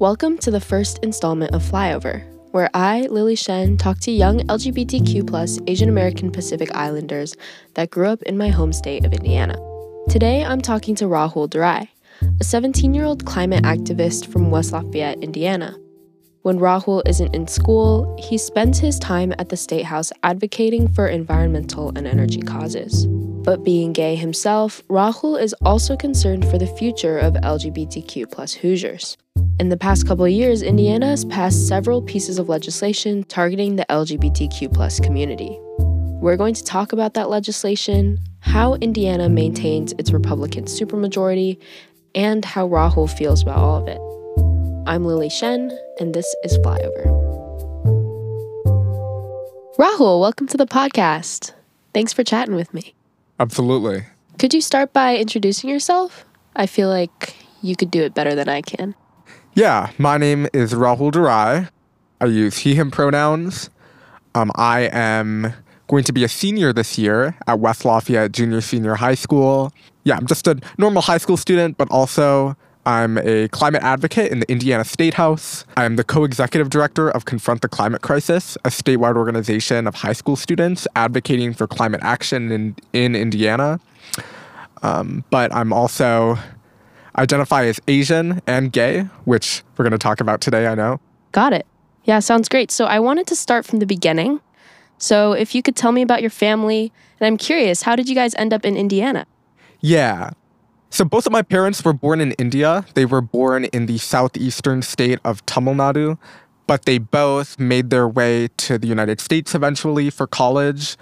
Welcome to the first installment of Flyover, where I, Lily Shen, talk to young LGBTQ plus Asian American Pacific Islanders that grew up in my home state of Indiana. Today, I'm talking to Rahul Durai, a 17 year old climate activist from West Lafayette, Indiana. When Rahul isn't in school, he spends his time at the State House advocating for environmental and energy causes. But being gay himself, Rahul is also concerned for the future of LGBTQ plus Hoosiers. In the past couple years, Indiana has passed several pieces of legislation targeting the LGBTQ plus community. We're going to talk about that legislation, how Indiana maintains its Republican supermajority, and how Rahul feels about all of it. I'm Lily Shen, and this is Flyover. Rahul, welcome to the podcast. Thanks for chatting with me. Absolutely. Could you start by introducing yourself? I feel like you could do it better than I can. Yeah, my name is Rahul Durai. I use he, him pronouns. Um, I am going to be a senior this year at West Lafayette Junior Senior High School. Yeah, I'm just a normal high school student, but also I'm a climate advocate in the Indiana State House. I'm the co executive director of Confront the Climate Crisis, a statewide organization of high school students advocating for climate action in, in Indiana. Um, but I'm also identify as Asian and gay, which we're going to talk about today, I know. Got it. Yeah, sounds great. So I wanted to start from the beginning. So if you could tell me about your family, and I'm curious, how did you guys end up in Indiana? Yeah. So both of my parents were born in India. They were born in the southeastern state of Tamil Nadu, but they both made their way to the United States eventually for college.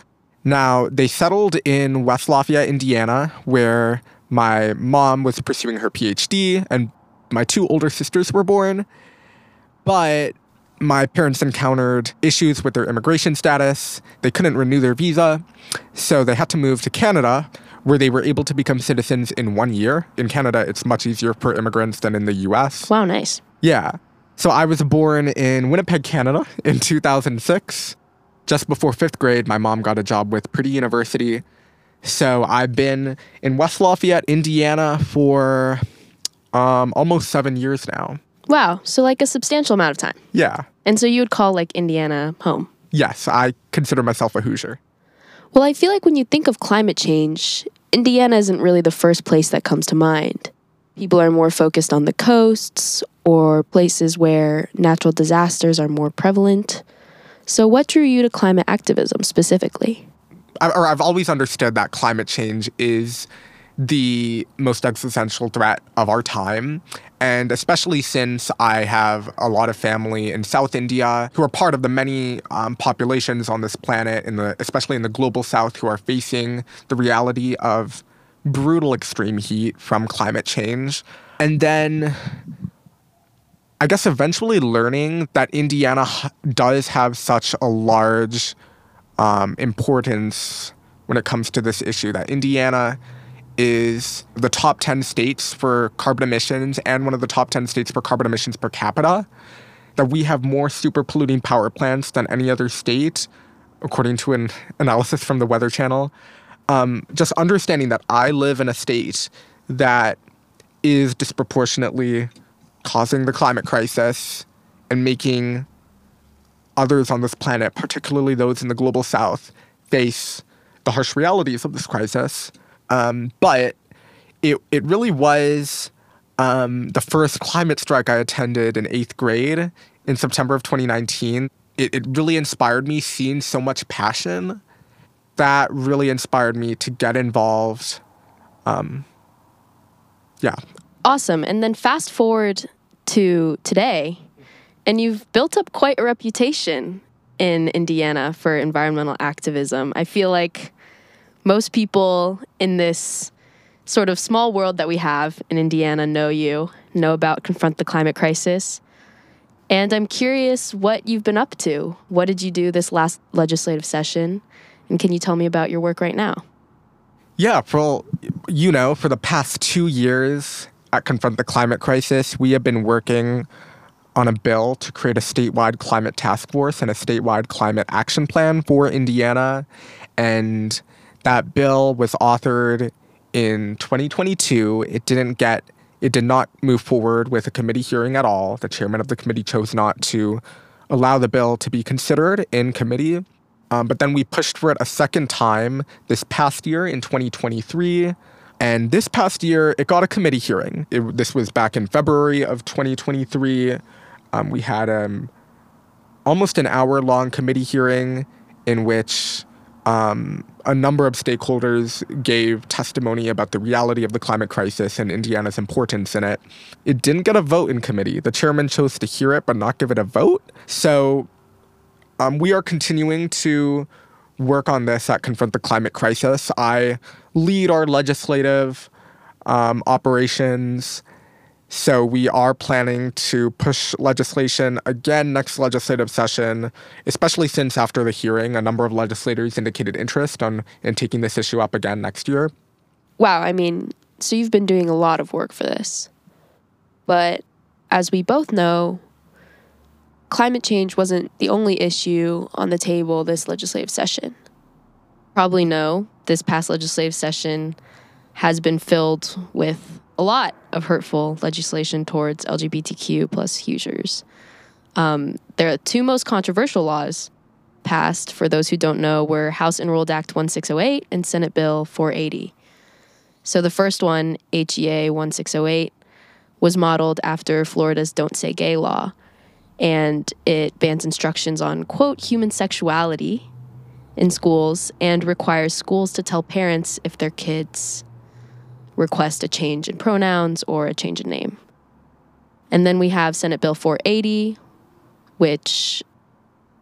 Now, they settled in West Lafayette, Indiana, where my mom was pursuing her PhD and my two older sisters were born. But my parents encountered issues with their immigration status. They couldn't renew their visa. So they had to move to Canada, where they were able to become citizens in one year. In Canada, it's much easier for immigrants than in the US. Wow, nice. Yeah. So I was born in Winnipeg, Canada in 2006. Just before fifth grade, my mom got a job with Purdue University so I've been in West Lafayette, Indiana for um, almost seven years now. Wow. So, like a substantial amount of time. Yeah. And so you would call like Indiana home? Yes, I consider myself a Hoosier. Well, I feel like when you think of climate change, Indiana isn't really the first place that comes to mind. People are more focused on the coasts or places where natural disasters are more prevalent. So, what drew you to climate activism specifically? or I've always understood that climate change is the most existential threat of our time. And especially since I have a lot of family in South India who are part of the many um, populations on this planet, in the, especially in the global South, who are facing the reality of brutal extreme heat from climate change. And then I guess eventually learning that Indiana does have such a large um, importance when it comes to this issue that Indiana is the top 10 states for carbon emissions and one of the top 10 states for carbon emissions per capita. That we have more super polluting power plants than any other state, according to an analysis from the Weather Channel. Um, just understanding that I live in a state that is disproportionately causing the climate crisis and making others on this planet, particularly those in the global south, face the harsh realities of this crisis. Um, but it, it really was um, the first climate strike I attended in eighth grade in September of 2019. It, it really inspired me seeing so much passion. That really inspired me to get involved. Um, yeah. Awesome. And then fast forward to today, and you've built up quite a reputation in Indiana for environmental activism. I feel like most people in this sort of small world that we have in Indiana know you, know about Confront the Climate Crisis. And I'm curious what you've been up to. What did you do this last legislative session? And can you tell me about your work right now? Yeah, for you know, for the past two years at Confront the Climate Crisis, we have been working on a bill to create a statewide climate task force and a statewide climate action plan for Indiana. And that bill was authored in 2022. It didn't get It did not move forward with a committee hearing at all. The chairman of the committee chose not to allow the bill to be considered in committee. Um, but then we pushed for it a second time this past year in 2023. And this past year, it got a committee hearing. It, this was back in February of 2023. Um, we had um, almost an hour long committee hearing in which um, a number of stakeholders gave testimony about the reality of the climate crisis and Indiana's importance in it. It didn't get a vote in committee. The chairman chose to hear it but not give it a vote. So um, we are continuing to work on this at Confront the Climate Crisis. I lead our legislative um, operations so we are planning to push legislation again next legislative session, especially since after the hearing, a number of legislators indicated interest on in taking this issue up again next year. Wow, I mean, so you've been doing a lot of work for this. But as we both know, climate change wasn't the only issue on the table this legislative session. Probably know this past legislative session has been filled with a lot of hurtful legislation towards LGBTQ plus Hoosiers. Um, the two most controversial laws passed, for those who don't know, were House Enrolled Act 1608 and Senate Bill 480. So the first one, HEA 1608, was modeled after Florida's Don't Say Gay law, and it bans instructions on, quote, human sexuality in schools and requires schools to tell parents if their kids request a change in pronouns or a change in name. And then we have Senate Bill 480, which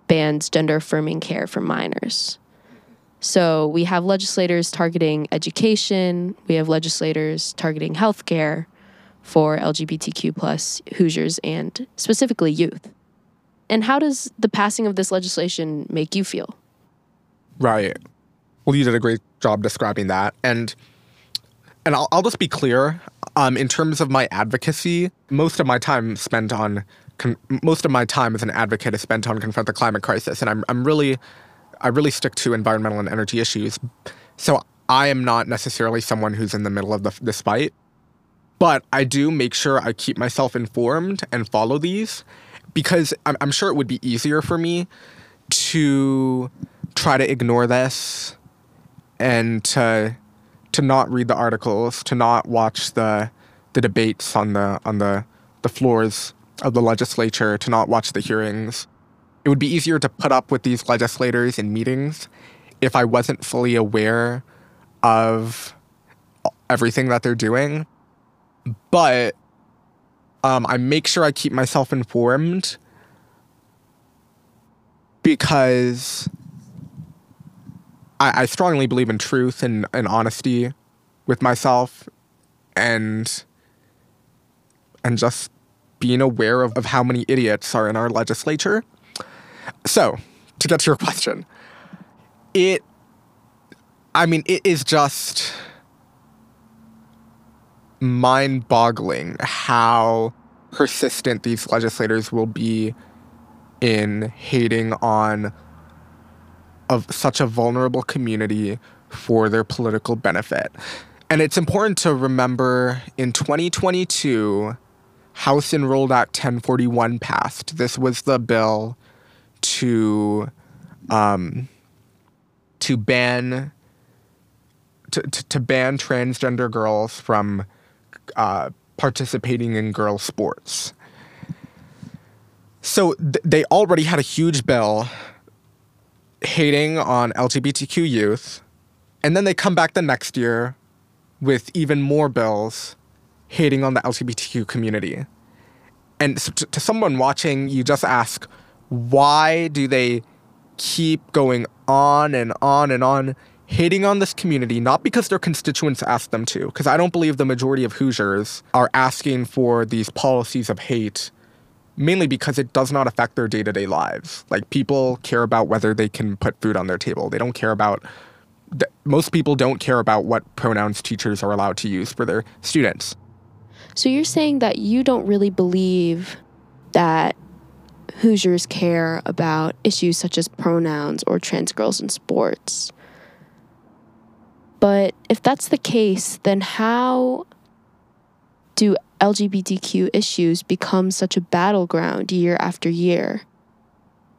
bans gender affirming care for minors. So we have legislators targeting education, we have legislators targeting healthcare for LGBTQ plus Hoosiers and specifically youth. And how does the passing of this legislation make you feel? Right. Well, you did a great job describing that. And and I'll, I'll just be clear um, in terms of my advocacy, most of my time spent on con- most of my time as an advocate is spent on confront the climate crisis, and I'm I'm really I really stick to environmental and energy issues. So I am not necessarily someone who's in the middle of the, this fight, but I do make sure I keep myself informed and follow these because I'm, I'm sure it would be easier for me to try to ignore this and to to not read the articles, to not watch the the debates on the on the the floors of the legislature, to not watch the hearings. It would be easier to put up with these legislators in meetings if I wasn't fully aware of everything that they're doing. But um, I make sure I keep myself informed because I, I strongly believe in truth and, and honesty with myself and and just being aware of, of how many idiots are in our legislature. So, to get to your question, it I mean, it is just mind boggling how persistent these legislators will be in hating on of such a vulnerable community for their political benefit. And it's important to remember in 2022, House Enrolled Act 1041 passed. This was the bill to um, to ban to, to, to, ban transgender girls from uh, participating in girl sports. So th- they already had a huge bill hating on LGBTQ youth, and then they come back the next year with even more bills hating on the LGBTQ community. And to, to someone watching, you just ask, why do they keep going on and on and on hating on this community, not because their constituents ask them to, because I don't believe the majority of Hoosiers are asking for these policies of hate mainly because it does not affect their day-to-day lives. Like people care about whether they can put food on their table. They don't care about most people don't care about what pronouns teachers are allowed to use for their students. So you're saying that you don't really believe that Hoosiers care about issues such as pronouns or trans girls in sports. But if that's the case, then how do LGBTQ issues become such a battleground year after year?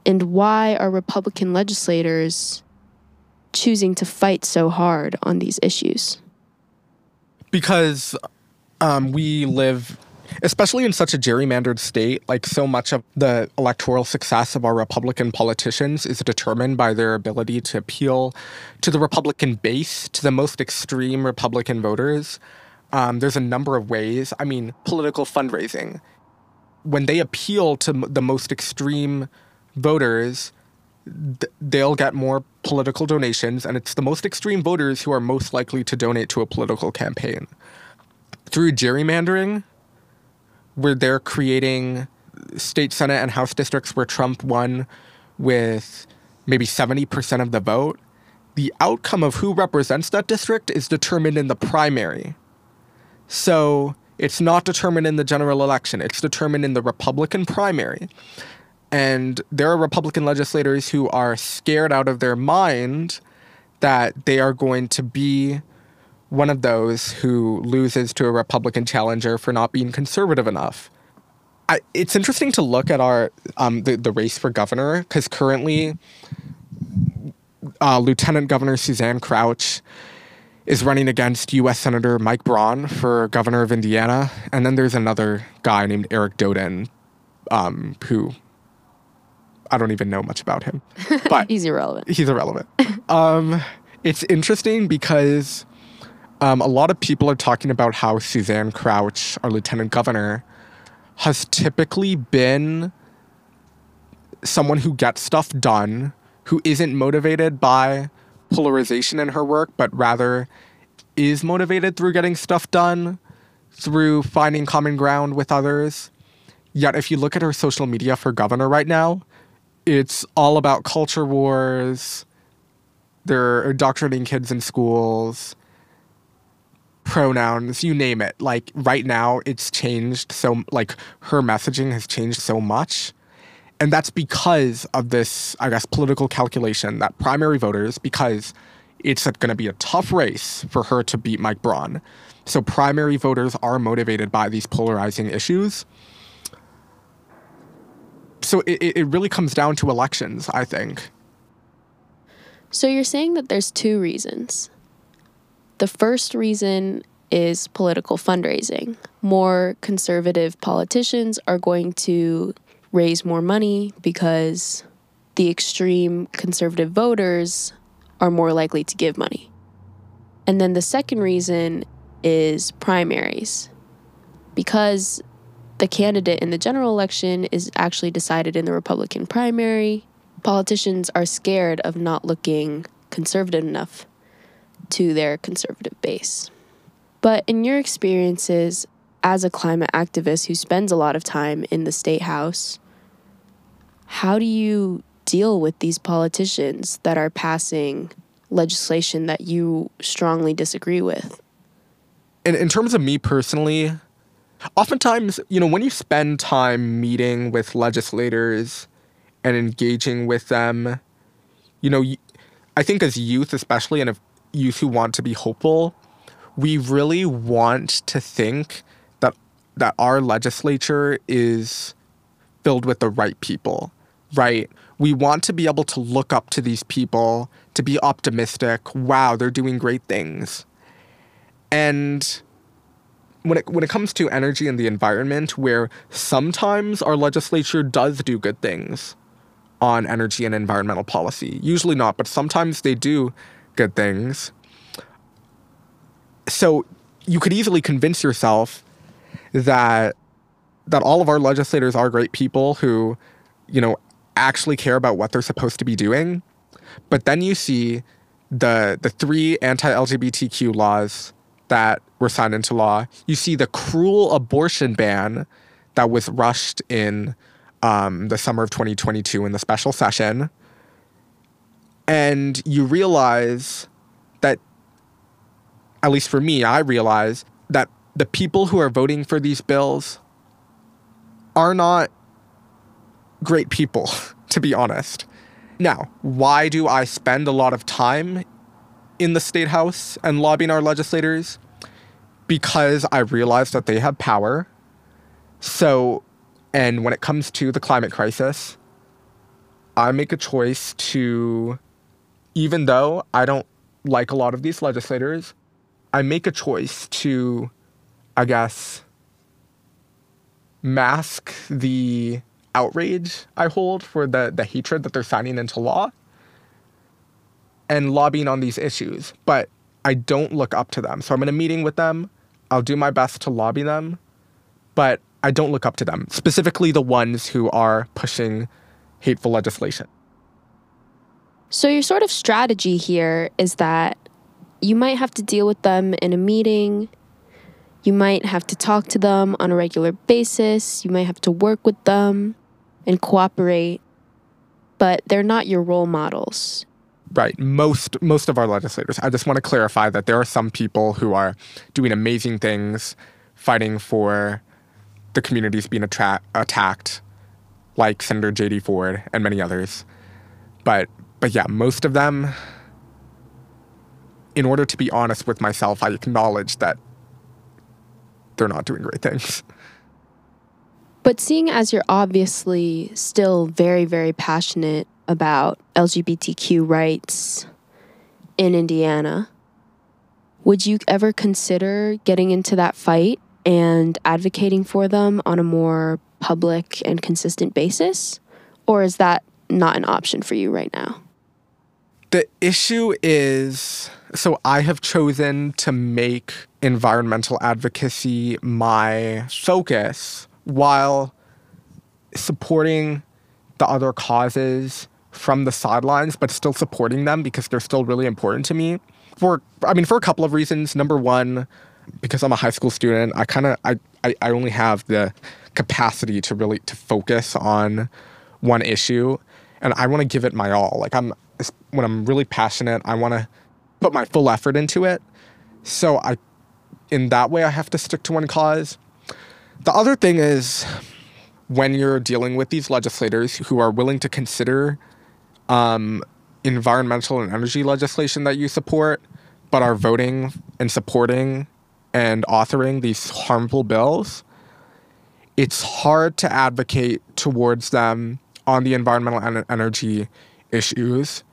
And why are Republican legislators choosing to fight so hard on these issues? Because um, we live, especially in such a gerrymandered state, like so much of the electoral success of our Republican politicians is determined by their ability to appeal to the Republican base, to the most extreme Republican voters. Um, there's a number of ways. I mean, political fundraising. When they appeal to the most extreme voters, they'll get more political donations, and it's the most extreme voters who are most likely to donate to a political campaign. Through gerrymandering, where they're creating state senate and house districts where Trump won with maybe 70% of the vote, the outcome of who represents that district is determined in the primary. So it's not determined in the general election, it's determined in the Republican primary. And there are Republican legislators who are scared out of their mind that they are going to be one of those who loses to a Republican challenger for not being conservative enough. I, it's interesting to look at our um, the, the race for governor because currently uh, Lieutenant Governor Suzanne Crouch is running against U.S. Senator Mike Braun for governor of Indiana, and then there's another guy named Eric Doden, um, who I don't even know much about him, but he's irrelevant. He's irrelevant. um, it's interesting because um, a lot of people are talking about how Suzanne Crouch, our lieutenant governor, has typically been someone who gets stuff done, who isn't motivated by polarization in her work, but rather is motivated through getting stuff done, through finding common ground with others. Yet, if you look at her social media for governor right now, it's all about culture wars. They're indoctrinating kids in schools, pronouns, you name it. Like right now, it's changed so, like, her messaging has changed so much. And that's because of this, I guess, political calculation that primary voters, because it's going to be a tough race for her to beat Mike Braun. So primary voters are motivated by these polarizing issues so it, it really comes down to elections, I think. So you're saying that there's two reasons. The first reason is political fundraising. More conservative politicians are going to raise more money because the extreme conservative voters are more likely to give money. And then the second reason is primaries. Because the candidate in the general election is actually decided in the Republican primary. Politicians are scared of not looking conservative enough to their conservative base. But in your experiences as a climate activist who spends a lot of time in the state house, how do you deal with these politicians that are passing legislation that you strongly disagree with? In, in terms of me personally, Oftentimes, you know, when you spend time meeting with legislators and engaging with them, you know, I think as youth, especially, and if youth who want to be hopeful, we really want to think that our legislature is filled with the right people, right? We want to be able to look up to these people, to be optimistic. Wow, they're doing great things. And when it when it comes to energy and the environment, where sometimes our legislature does do good things on energy and environmental policy. Usually not, but sometimes they do good things. So you could easily convince yourself that that all of our legislators are great people who, you know, actually care about what they're supposed to be doing. But then you see the the three anti-LGBTQ laws that were signed into law. You see the cruel abortion ban that was rushed in um, the summer of 2022 in the special session. And you realize that, at least for me, I realize that the people who are voting for these bills are not great people, to be honest. Now, why do I spend a lot of time in the state house and lobbying our legislators because I realize that they have power. So, and when it comes to the climate crisis, I make a choice to, even though I don't like a lot of these legislators, I make a choice to, I guess, mask the outrage I hold for the, the hatred that they're signing into law and lobbying on these issues. But I don't look up to them. So I'm in a meeting with them. I'll do my best to lobby them, but I don't look up to them, specifically the ones who are pushing hateful legislation. So, your sort of strategy here is that you might have to deal with them in a meeting. You might have to talk to them on a regular basis. You might have to work with them and cooperate, but they're not your role models. Right. Most most of our legislators. I just want to clarify that there are some people who are doing amazing things, fighting for the communities being attra- attacked, like Senator J.D. Ford and many others. But but yeah, most of them. In order to be honest with myself, I acknowledge that they're not doing great things. But seeing as you're obviously still very, very passionate about LGBTQ rights in Indiana, would you ever consider getting into that fight and advocating for them on a more public and consistent basis? Or is that not an option for you right now? The issue is so I have chosen to make environmental advocacy my focus while supporting the other causes from the sidelines, but still supporting them because they're still really important to me. For I mean, for a couple of reasons. Number one, because I'm a high school student, I kind of I, I I only have the capacity to really to focus on one issue, and I want to give it my all. Like I'm when I'm really passionate, I want to put my full effort into it. So I, in that way, I have to stick to one cause. The other thing is when you're dealing with these legislators who are willing to consider um, environmental and energy legislation that you support, but are voting and supporting and authoring these harmful bills, it's hard to advocate towards them on the environmental and energy issues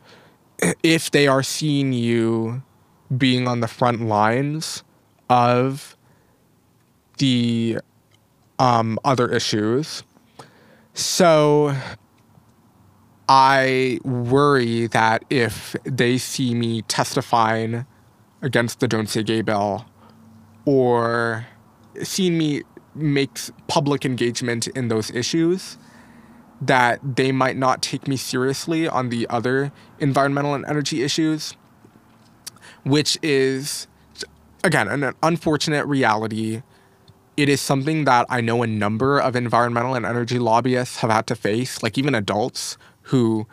if they are seeing you being on the front lines of the um, other issues. So I worry that if they see me testifying against the Don't Say Gay bill or seeing me make public engagement in those issues, that they might not take me seriously on the other environmental and energy issues, which is, again, an unfortunate reality. It is something that I know a number of environmental and energy lobbyists have had to face, like even adults who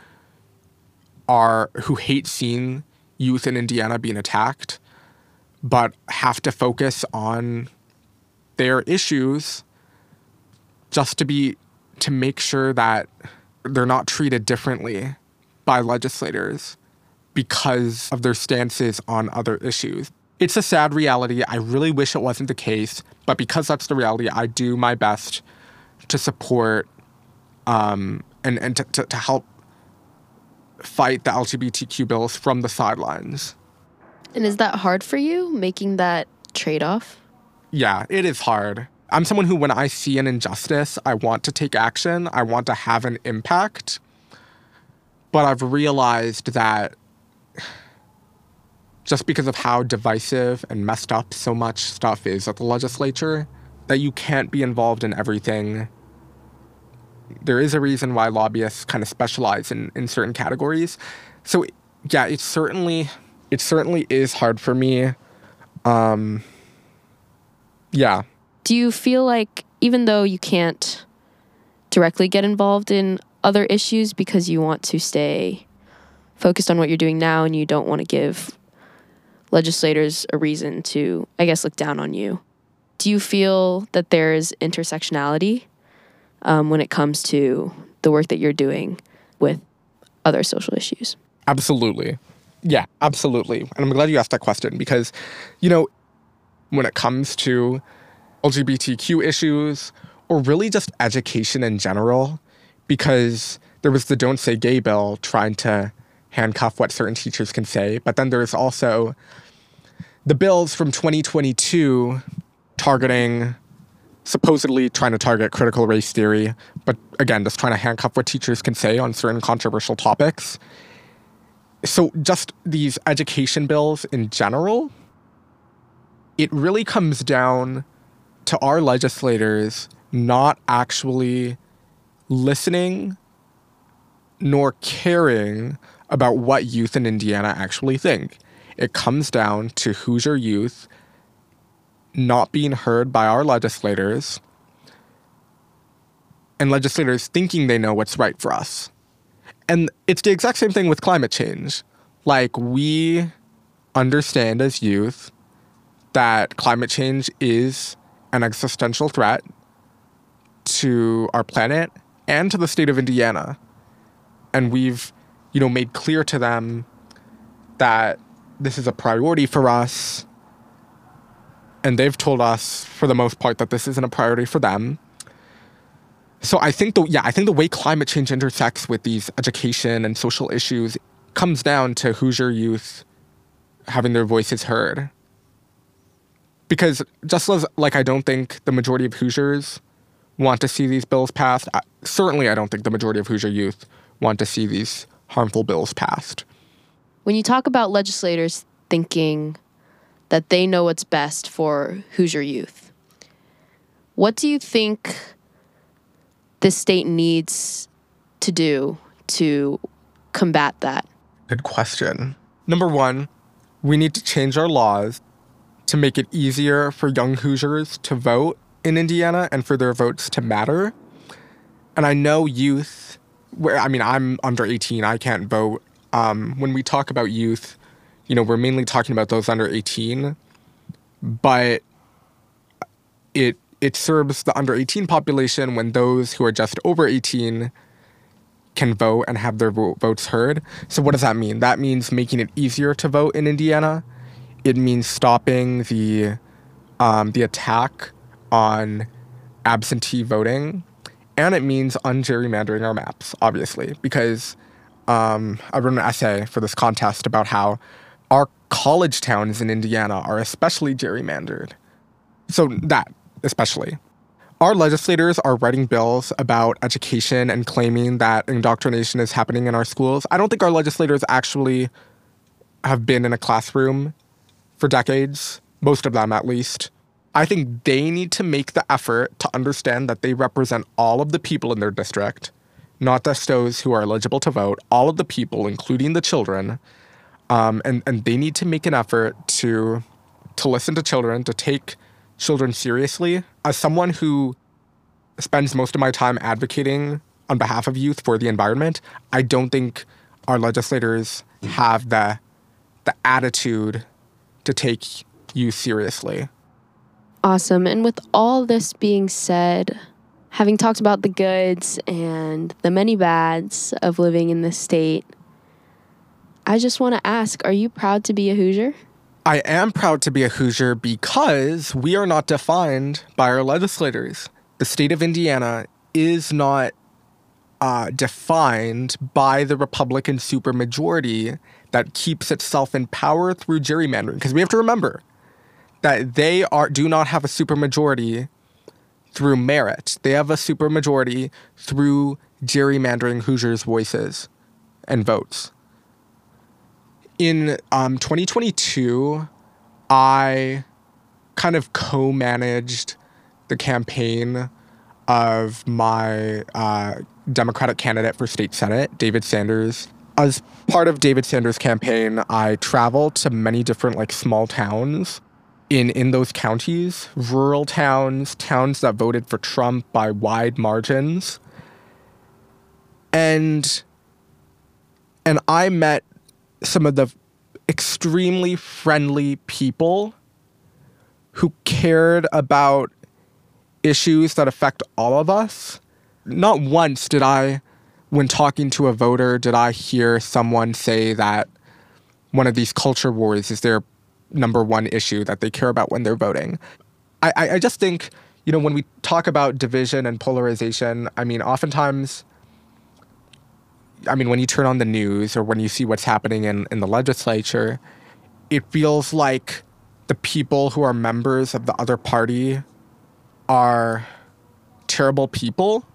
are who hate seeing youth in Indiana being attacked, but have to focus on their issues just to be to make sure that they're not treated differently by legislators because of their stances on other issues. It's a sad reality. I really wish it wasn't the case, but because that's the reality, I do my best to support um, and, and to, to, to help fight the LGBTQ bills from the sidelines. And is that hard for you, making that trade off? Yeah, it is hard. I'm someone who, when I see an injustice, I want to take action, I want to have an impact. But I've realized that just because of how divisive and messed up so much stuff is at the legislature, that you can't be involved in everything. There is a reason why lobbyists kind of specialize in, in certain categories. So yeah, it certainly it certainly is hard for me. Um, yeah, do you feel like even though you can't directly get involved in other issues because you want to stay focused on what you're doing now and you don't want to give legislators a reason to, I guess, look down on you. Do you feel that there's intersectionality um, when it comes to the work that you're doing with other social issues? Absolutely. Yeah, absolutely. And I'm glad you asked that question because, you know, when it comes to LGBTQ issues or really just education in general, because there was the Don't Say Gay bill trying to handcuff what certain teachers can say, but then there's also the bills from 2022 targeting supposedly trying to target critical race theory, but again, just trying to handcuff what teachers can say on certain controversial topics. So, just these education bills in general, it really comes down to our legislators not actually listening nor caring about what youth in Indiana actually think. It comes down to Hoosier youth not being heard by our legislators and legislators thinking they know what's right for us. And it's the exact same thing with climate change. Like, we understand as youth that climate change is an existential threat to our planet and to the state of Indiana. And we've, you know, made clear to them that this is a priority for us and they've told us for the most part that this isn't a priority for them. So I think the yeah, I think the way climate change intersects with these education and social issues comes down to Hoosier youth having their voices heard. Because just as like I don't think the majority of Hoosiers want to see these bills passed, I, certainly I don't think the majority of Hoosier youth want to see these harmful bills passed. When you talk about legislators thinking that they know what's best for Hoosier youth. What do you think the state needs to do to combat that? Good question. Number one, we need to change our laws to make it easier for young Hoosiers to vote in Indiana and for their votes to matter. And I know youth, where I mean, I'm under 18, I can't vote. Um, when we talk about youth, you know, we're mainly talking about those under 18, but it it serves the under 18 population when those who are just over 18 can vote and have their votes heard. So what does that mean? That means making it easier to vote in Indiana. It means stopping the um, the attack on absentee voting, and it means ungerrymandering our maps, obviously, because um, I wrote an essay for this contest about how our college towns in Indiana are especially gerrymandered. So, that especially. Our legislators are writing bills about education and claiming that indoctrination is happening in our schools. I don't think our legislators actually have been in a classroom for decades, most of them at least. I think they need to make the effort to understand that they represent all of the people in their district, not just those who are eligible to vote, all of the people, including the children, um, and and they need to make an effort to to listen to children, to take children seriously. As someone who spends most of my time advocating on behalf of youth for the environment, I don't think our legislators have the the attitude to take you seriously. Awesome. And with all this being said, having talked about the goods and the many bads of living in this state, I just want to ask are you proud to be a Hoosier? I am proud to be a Hoosier because we are not defined by our legislators. The state of Indiana is not uh, defined by the Republican supermajority that keeps itself in power through gerrymandering. Because we have to remember that they are do not have a supermajority through merit. They have a supermajority through gerrymandering Hoosiers' voices and votes in um, 2022, I kind of co managed the campaign of my uh, Democratic candidate for state senate, David Sanders. As part of David Sanders' campaign, I traveled to many different like small towns in in those counties, rural towns, towns that voted for Trump by wide margins. And and I met some of the extremely friendly people who cared about issues that affect all of us. Not once did I, when talking to a voter, did I hear someone say that one of these culture wars is their number one issue that they care about when they're voting. I, I, just think, you know, when we talk about division and polarization, I mean, oftentimes, I mean, when you turn on the news or when you see what's happening in, in the legislature, it feels like the people who are members of the other party are terrible people.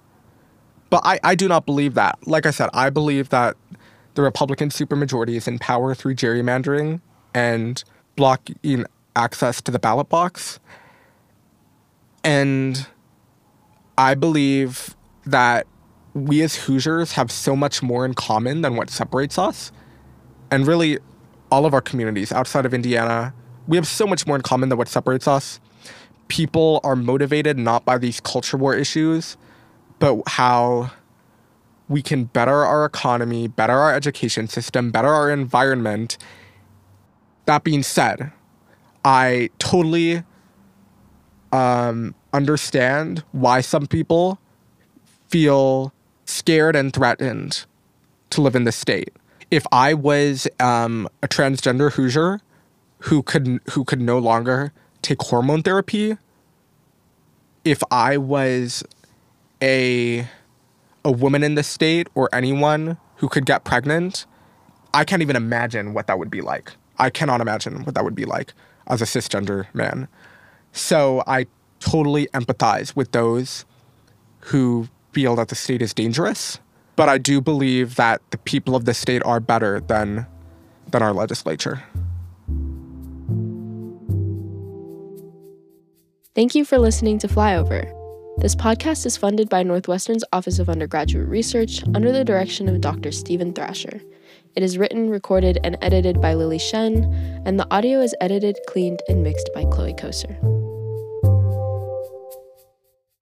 But I, I do not believe that. Like I said, I believe that the Republican supermajority is in power through gerrymandering and blocking access to the ballot box. And I believe that we as Hoosiers have so much more in common than what separates us. And really, all of our communities outside of Indiana, we have so much more in common than what separates us. People are motivated not by these culture war issues, but how we can better our economy, better our education system, better our environment. That being said, I totally um, understand why some people feel scared and threatened to live in this state. If I was um, a transgender Hoosier who could who could no longer take hormone therapy, if I was a a woman in the state or anyone who could get pregnant, I can't even imagine what that would be like. I cannot imagine what that would be like as a cisgender man. So I totally empathize with those who feel that the state is dangerous. But I do believe that the people of the state are better than than our legislature. Thank you for listening to Flyover. This podcast is funded by Northwestern's Office of Undergraduate Research under the direction of Dr. Steven Thrasher. It is written, recorded, and edited by Lily Shen, and the audio is edited, cleaned, and mixed by Chloe Koser.